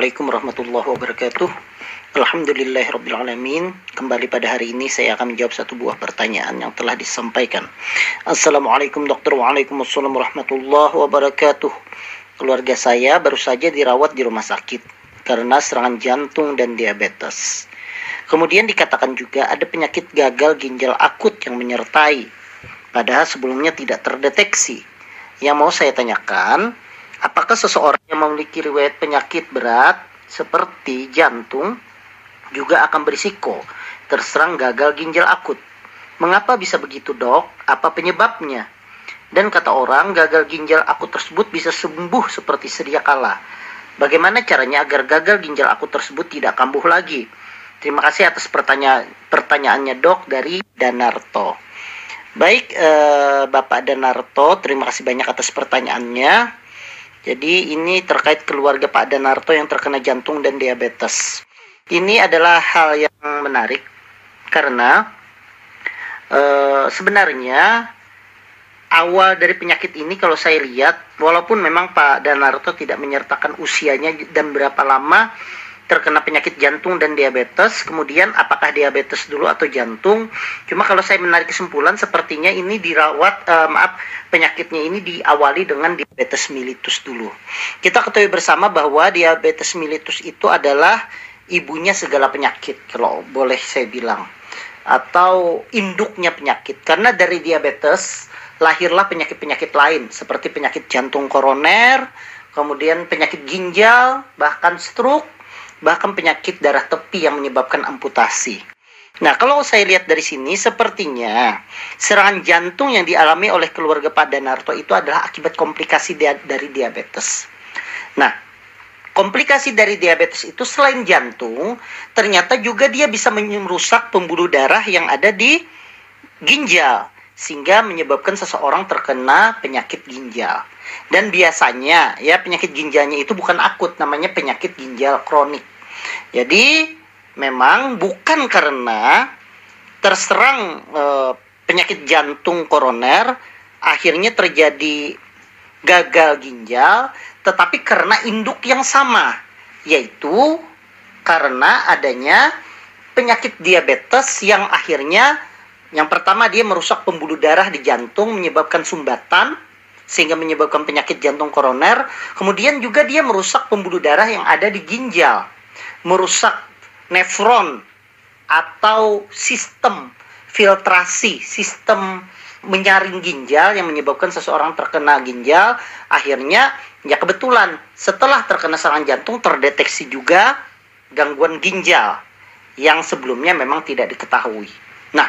Assalamualaikum warahmatullahi wabarakatuh. Alhamdulillahirrabbilalamin. Kembali pada hari ini saya akan menjawab satu buah pertanyaan yang telah disampaikan. Assalamualaikum dokter. Waalaikumsalam warahmatullahi wabarakatuh. Keluarga saya baru saja dirawat di rumah sakit karena serangan jantung dan diabetes. Kemudian dikatakan juga ada penyakit gagal ginjal akut yang menyertai. Padahal sebelumnya tidak terdeteksi. Yang mau saya tanyakan, apakah seseorang yang memiliki riwayat penyakit berat seperti jantung juga akan berisiko terserang gagal ginjal akut. Mengapa bisa begitu dok? Apa penyebabnya? Dan kata orang, gagal ginjal akut tersebut bisa sembuh seperti sedia kala. Bagaimana caranya agar gagal ginjal akut tersebut tidak kambuh lagi? Terima kasih atas pertanya pertanyaannya dok dari Danarto. Baik eh, Bapak Danarto, terima kasih banyak atas pertanyaannya. Jadi ini terkait keluarga Pak Danarto yang terkena jantung dan diabetes. Ini adalah hal yang menarik karena e, sebenarnya awal dari penyakit ini kalau saya lihat walaupun memang Pak Danarto tidak menyertakan usianya dan berapa lama terkena penyakit jantung dan diabetes, kemudian apakah diabetes dulu atau jantung? Cuma kalau saya menarik kesimpulan, sepertinya ini dirawat, uh, maaf, penyakitnya ini diawali dengan diabetes mellitus dulu. Kita ketahui bersama bahwa diabetes mellitus itu adalah ibunya segala penyakit kalau boleh saya bilang atau induknya penyakit karena dari diabetes lahirlah penyakit-penyakit lain seperti penyakit jantung koroner, kemudian penyakit ginjal, bahkan stroke, bahkan penyakit darah tepi yang menyebabkan amputasi. Nah, kalau saya lihat dari sini, sepertinya serangan jantung yang dialami oleh keluarga Pak Danarto itu adalah akibat komplikasi dari diabetes. Nah, Komplikasi dari diabetes itu selain jantung, ternyata juga dia bisa merusak pembuluh darah yang ada di ginjal sehingga menyebabkan seseorang terkena penyakit ginjal. Dan biasanya ya penyakit ginjalnya itu bukan akut, namanya penyakit ginjal kronik. Jadi memang bukan karena terserang e, penyakit jantung koroner akhirnya terjadi gagal ginjal, tetapi karena induk yang sama, yaitu karena adanya penyakit diabetes yang akhirnya yang pertama dia merusak pembuluh darah di jantung menyebabkan sumbatan sehingga menyebabkan penyakit jantung koroner. Kemudian juga dia merusak pembuluh darah yang ada di ginjal, merusak nefron atau sistem filtrasi, sistem menyaring ginjal yang menyebabkan seseorang terkena ginjal akhirnya ya kebetulan setelah terkena serangan jantung terdeteksi juga gangguan ginjal yang sebelumnya memang tidak diketahui. Nah,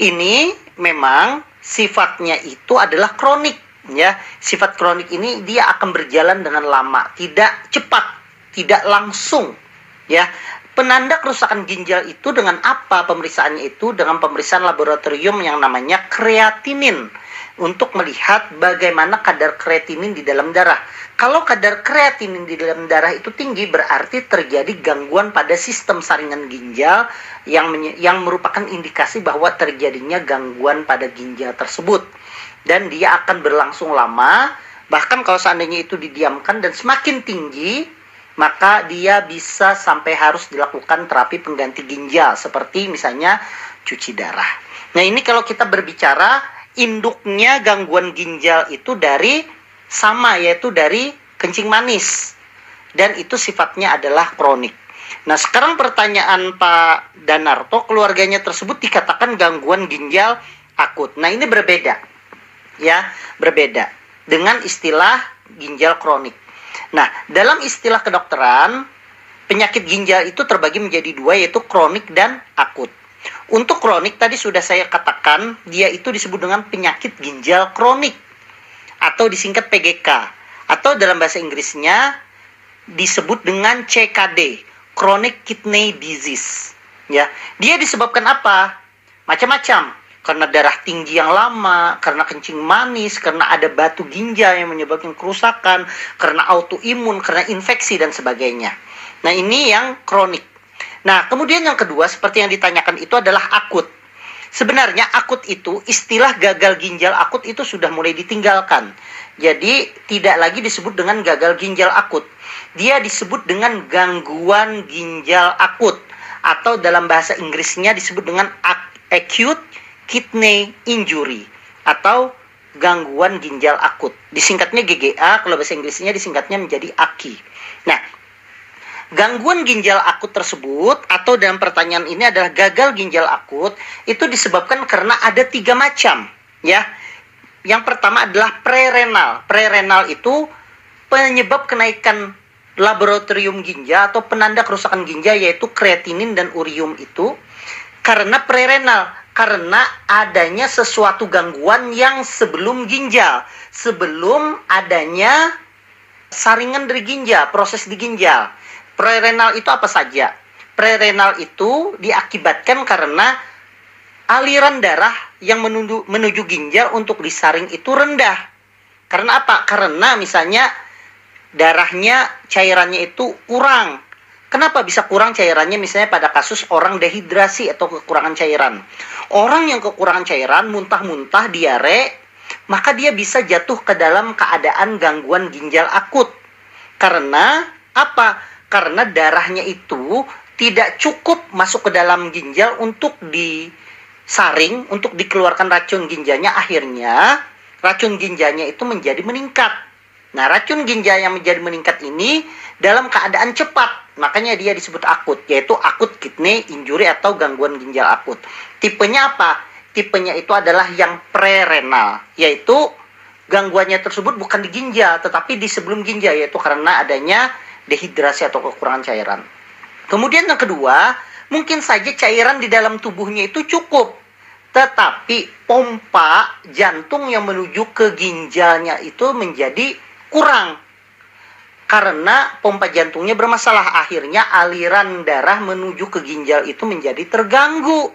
ini memang sifatnya itu adalah kronik ya. Sifat kronik ini dia akan berjalan dengan lama, tidak cepat, tidak langsung ya. Penanda kerusakan ginjal itu dengan apa pemeriksaannya itu? Dengan pemeriksaan laboratorium yang namanya kreatinin untuk melihat bagaimana kadar kreatinin di dalam darah. Kalau kadar kreatinin di dalam darah itu tinggi berarti terjadi gangguan pada sistem saringan ginjal yang yang merupakan indikasi bahwa terjadinya gangguan pada ginjal tersebut. Dan dia akan berlangsung lama, bahkan kalau seandainya itu didiamkan dan semakin tinggi, maka dia bisa sampai harus dilakukan terapi pengganti ginjal seperti misalnya cuci darah. Nah, ini kalau kita berbicara induknya gangguan ginjal itu dari sama yaitu dari kencing manis dan itu sifatnya adalah kronik. Nah, sekarang pertanyaan Pak Danarto, keluarganya tersebut dikatakan gangguan ginjal akut. Nah, ini berbeda. Ya, berbeda dengan istilah ginjal kronik. Nah, dalam istilah kedokteran, penyakit ginjal itu terbagi menjadi dua yaitu kronik dan akut. Untuk kronik tadi sudah saya katakan, dia itu disebut dengan penyakit ginjal kronik atau disingkat PGK atau dalam bahasa Inggrisnya disebut dengan CKD, chronic kidney disease. Ya, dia disebabkan apa? Macam-macam karena darah tinggi yang lama, karena kencing manis, karena ada batu ginjal yang menyebabkan kerusakan, karena autoimun, karena infeksi dan sebagainya. Nah, ini yang kronik. Nah, kemudian yang kedua seperti yang ditanyakan itu adalah akut. sebenarnya akut itu istilah gagal ginjal akut itu sudah mulai ditinggalkan. Jadi tidak lagi disebut dengan gagal ginjal akut. Dia disebut dengan gangguan ginjal akut atau dalam bahasa Inggrisnya disebut dengan acute kidney injury atau gangguan ginjal akut. Disingkatnya GGA, kalau bahasa Inggrisnya disingkatnya menjadi AKI. Nah, gangguan ginjal akut tersebut atau dalam pertanyaan ini adalah gagal ginjal akut itu disebabkan karena ada tiga macam ya yang pertama adalah prerenal prerenal itu penyebab kenaikan laboratorium ginjal atau penanda kerusakan ginjal yaitu kreatinin dan urium itu karena prerenal karena adanya sesuatu gangguan yang sebelum ginjal, sebelum adanya saringan dari ginjal, proses di ginjal. Prerenal itu apa saja? Prerenal itu diakibatkan karena aliran darah yang menuju, menuju ginjal untuk disaring itu rendah. Karena apa? Karena misalnya darahnya cairannya itu kurang. Kenapa bisa kurang cairannya misalnya pada kasus orang dehidrasi atau kekurangan cairan? Orang yang kekurangan cairan, muntah-muntah, diare, maka dia bisa jatuh ke dalam keadaan gangguan ginjal akut. Karena apa? Karena darahnya itu tidak cukup masuk ke dalam ginjal untuk disaring, untuk dikeluarkan racun ginjalnya. Akhirnya racun ginjalnya itu menjadi meningkat. Nah, racun ginjal yang menjadi meningkat ini dalam keadaan cepat, makanya dia disebut akut, yaitu akut kidney injury atau gangguan ginjal akut. Tipenya apa? Tipenya itu adalah yang prerenal, yaitu gangguannya tersebut bukan di ginjal, tetapi di sebelum ginjal, yaitu karena adanya dehidrasi atau kekurangan cairan. Kemudian yang kedua, mungkin saja cairan di dalam tubuhnya itu cukup, tetapi pompa jantung yang menuju ke ginjalnya itu menjadi kurang. Karena pompa jantungnya bermasalah, akhirnya aliran darah menuju ke ginjal itu menjadi terganggu.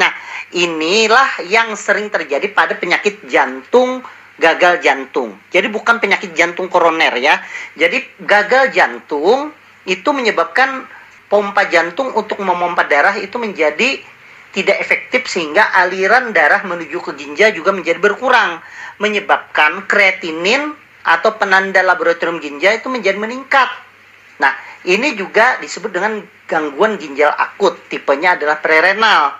Nah, inilah yang sering terjadi pada penyakit jantung gagal jantung. Jadi bukan penyakit jantung koroner ya. Jadi gagal jantung itu menyebabkan pompa jantung untuk memompa darah itu menjadi tidak efektif sehingga aliran darah menuju ke ginjal juga menjadi berkurang menyebabkan kreatinin atau penanda laboratorium ginjal itu menjadi meningkat. Nah, ini juga disebut dengan gangguan ginjal akut, tipenya adalah prerenal.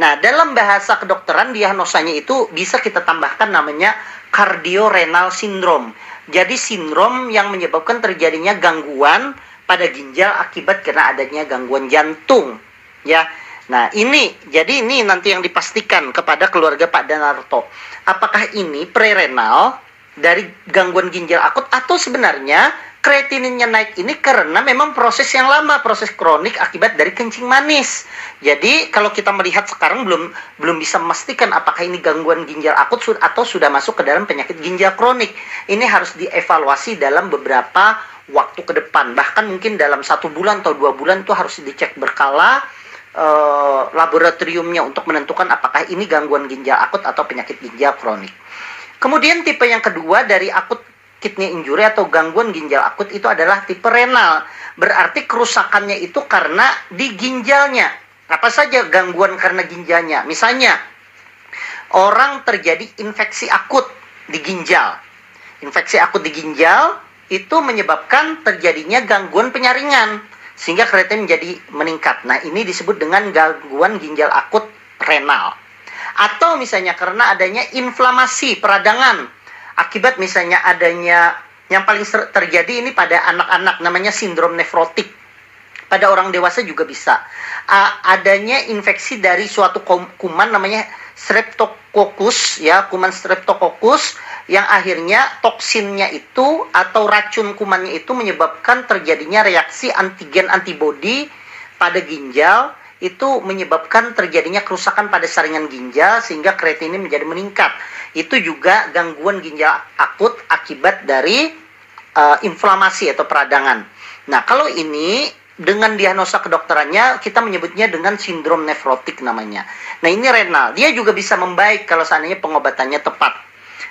Nah, dalam bahasa kedokteran diagnosanya itu bisa kita tambahkan namanya cardiorenal syndrome. Jadi sindrom yang menyebabkan terjadinya gangguan pada ginjal akibat karena adanya gangguan jantung. Ya. Nah, ini jadi ini nanti yang dipastikan kepada keluarga Pak Danarto. Apakah ini prerenal dari gangguan ginjal akut atau sebenarnya kreatininnya naik ini karena memang proses yang lama, proses kronik akibat dari kencing manis. Jadi kalau kita melihat sekarang belum belum bisa memastikan apakah ini gangguan ginjal akut atau sudah masuk ke dalam penyakit ginjal kronik. Ini harus dievaluasi dalam beberapa waktu ke depan. Bahkan mungkin dalam satu bulan atau dua bulan itu harus dicek berkala uh, laboratoriumnya untuk menentukan apakah ini gangguan ginjal akut atau penyakit ginjal kronik. Kemudian tipe yang kedua dari akut kidney injury atau gangguan ginjal akut itu adalah tipe renal. Berarti kerusakannya itu karena di ginjalnya. Apa saja gangguan karena ginjalnya? Misalnya, orang terjadi infeksi akut di ginjal. Infeksi akut di ginjal itu menyebabkan terjadinya gangguan penyaringan sehingga kreatin menjadi meningkat. Nah, ini disebut dengan gangguan ginjal akut renal. Atau misalnya karena adanya inflamasi peradangan akibat misalnya adanya yang paling terjadi ini pada anak-anak namanya sindrom nefrotik. Pada orang dewasa juga bisa. Uh, adanya infeksi dari suatu kuman namanya Streptococcus ya, kuman Streptococcus yang akhirnya toksinnya itu atau racun kumannya itu menyebabkan terjadinya reaksi antigen antibodi pada ginjal itu menyebabkan terjadinya kerusakan pada saringan ginjal sehingga kreatinin menjadi meningkat. Itu juga gangguan ginjal akut akibat dari uh, inflamasi atau peradangan. Nah, kalau ini dengan diagnosa kedokterannya kita menyebutnya dengan sindrom nefrotik namanya. Nah, ini renal. Dia juga bisa membaik kalau seandainya pengobatannya tepat.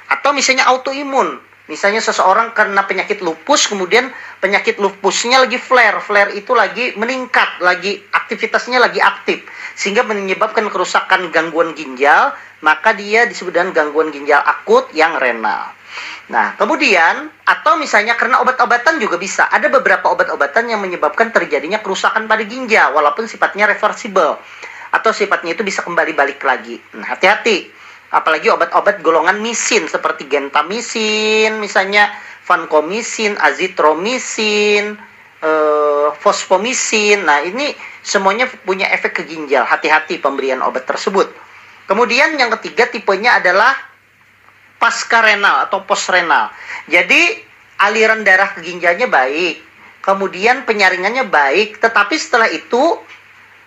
Atau misalnya autoimun. Misalnya seseorang karena penyakit lupus, kemudian penyakit lupusnya lagi flare, flare itu lagi meningkat, lagi aktivitasnya lagi aktif, sehingga menyebabkan kerusakan gangguan ginjal, maka dia disebut dengan gangguan ginjal akut yang renal. Nah, kemudian atau misalnya karena obat-obatan juga bisa. Ada beberapa obat-obatan yang menyebabkan terjadinya kerusakan pada ginjal walaupun sifatnya reversible atau sifatnya itu bisa kembali balik lagi. Nah, hati-hati apalagi obat-obat golongan misin seperti gentamisin misalnya vankomisin, azitromisin, eh, fosfomisin. Nah, ini semuanya punya efek ke ginjal. Hati-hati pemberian obat tersebut. Kemudian yang ketiga tipenya adalah pasca renal atau post renal. Jadi aliran darah ke ginjalnya baik, kemudian penyaringannya baik, tetapi setelah itu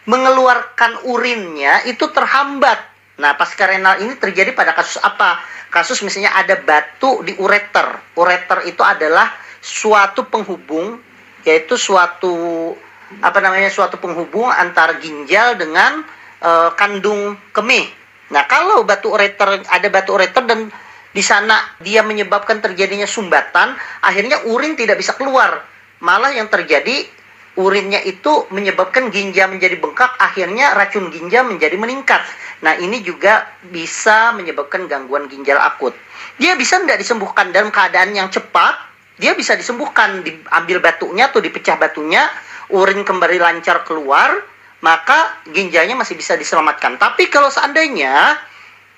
mengeluarkan urinnya itu terhambat Nah, pasca renal ini terjadi pada kasus apa? Kasus misalnya ada batu di ureter. Ureter itu adalah suatu penghubung, yaitu suatu apa namanya suatu penghubung antara ginjal dengan e, kandung kemih. Nah, kalau batu ureter ada batu ureter dan di sana dia menyebabkan terjadinya sumbatan, akhirnya urin tidak bisa keluar. Malah yang terjadi urinnya itu menyebabkan ginjal menjadi bengkak, akhirnya racun ginjal menjadi meningkat. Nah, ini juga bisa menyebabkan gangguan ginjal akut. Dia bisa tidak disembuhkan dalam keadaan yang cepat, dia bisa disembuhkan, diambil batunya atau dipecah batunya, urin kembali lancar keluar, maka ginjalnya masih bisa diselamatkan. Tapi kalau seandainya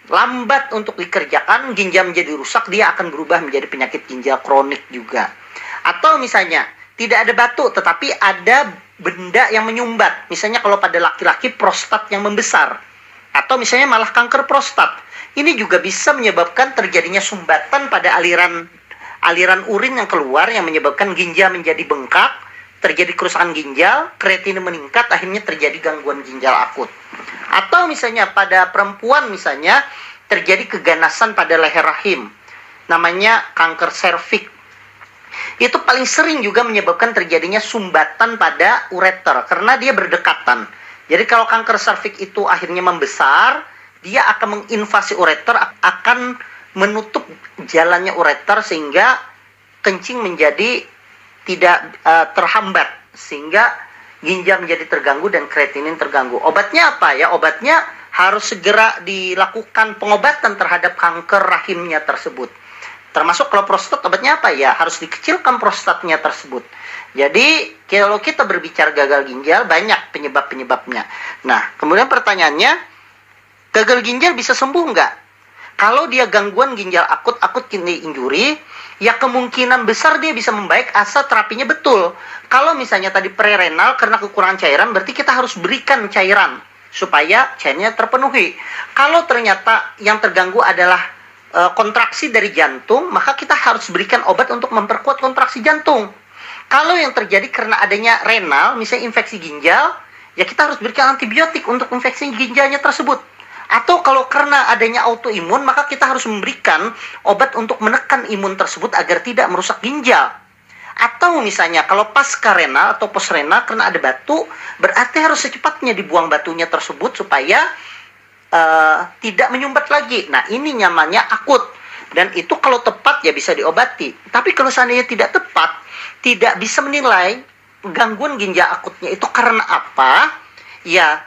lambat untuk dikerjakan, ginjal menjadi rusak, dia akan berubah menjadi penyakit ginjal kronik juga. Atau misalnya tidak ada batu tetapi ada benda yang menyumbat. Misalnya kalau pada laki-laki prostat yang membesar atau misalnya malah kanker prostat. Ini juga bisa menyebabkan terjadinya sumbatan pada aliran aliran urin yang keluar yang menyebabkan ginjal menjadi bengkak, terjadi kerusakan ginjal, kreatinine meningkat, akhirnya terjadi gangguan ginjal akut. Atau misalnya pada perempuan misalnya terjadi keganasan pada leher rahim, namanya kanker serviks itu paling sering juga menyebabkan terjadinya sumbatan pada ureter karena dia berdekatan. Jadi kalau kanker serviks itu akhirnya membesar, dia akan menginvasi ureter, akan menutup jalannya ureter sehingga kencing menjadi tidak uh, terhambat sehingga ginjal menjadi terganggu dan kreatinin terganggu. Obatnya apa ya? Obatnya harus segera dilakukan pengobatan terhadap kanker rahimnya tersebut. Termasuk kalau prostat obatnya apa ya? Harus dikecilkan prostatnya tersebut. Jadi kalau kita berbicara gagal ginjal banyak penyebab-penyebabnya. Nah, kemudian pertanyaannya, gagal ginjal bisa sembuh nggak? Kalau dia gangguan ginjal akut, akut kidney injury, ya kemungkinan besar dia bisa membaik asal terapinya betul. Kalau misalnya tadi prerenal karena kekurangan cairan, berarti kita harus berikan cairan supaya cairannya terpenuhi. Kalau ternyata yang terganggu adalah kontraksi dari jantung, maka kita harus berikan obat untuk memperkuat kontraksi jantung. Kalau yang terjadi karena adanya renal, misalnya infeksi ginjal, ya kita harus berikan antibiotik untuk infeksi ginjalnya tersebut. Atau kalau karena adanya autoimun, maka kita harus memberikan obat untuk menekan imun tersebut agar tidak merusak ginjal. Atau misalnya kalau pasca renal atau post karena ada batu, berarti harus secepatnya dibuang batunya tersebut supaya uh, tidak menyumbat lagi. Nah, ini nyamannya akut. Dan itu kalau tepat ya bisa diobati. Tapi kalau seandainya tidak tepat, tidak bisa menilai gangguan ginjal akutnya itu karena apa, ya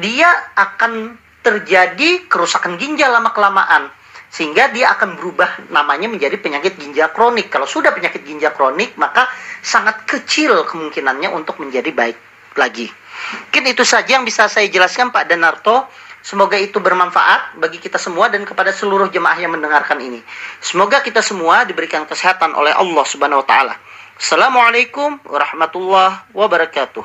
dia akan terjadi kerusakan ginjal lama-kelamaan. Sehingga dia akan berubah namanya menjadi penyakit ginjal kronik. Kalau sudah penyakit ginjal kronik, maka sangat kecil kemungkinannya untuk menjadi baik lagi. Mungkin itu saja yang bisa saya jelaskan Pak Danarto. Semoga itu bermanfaat bagi kita semua dan kepada seluruh jemaah yang mendengarkan ini. Semoga kita semua diberikan kesehatan oleh Allah Subhanahu wa taala. Assalamualaikum warahmatullahi wabarakatuh.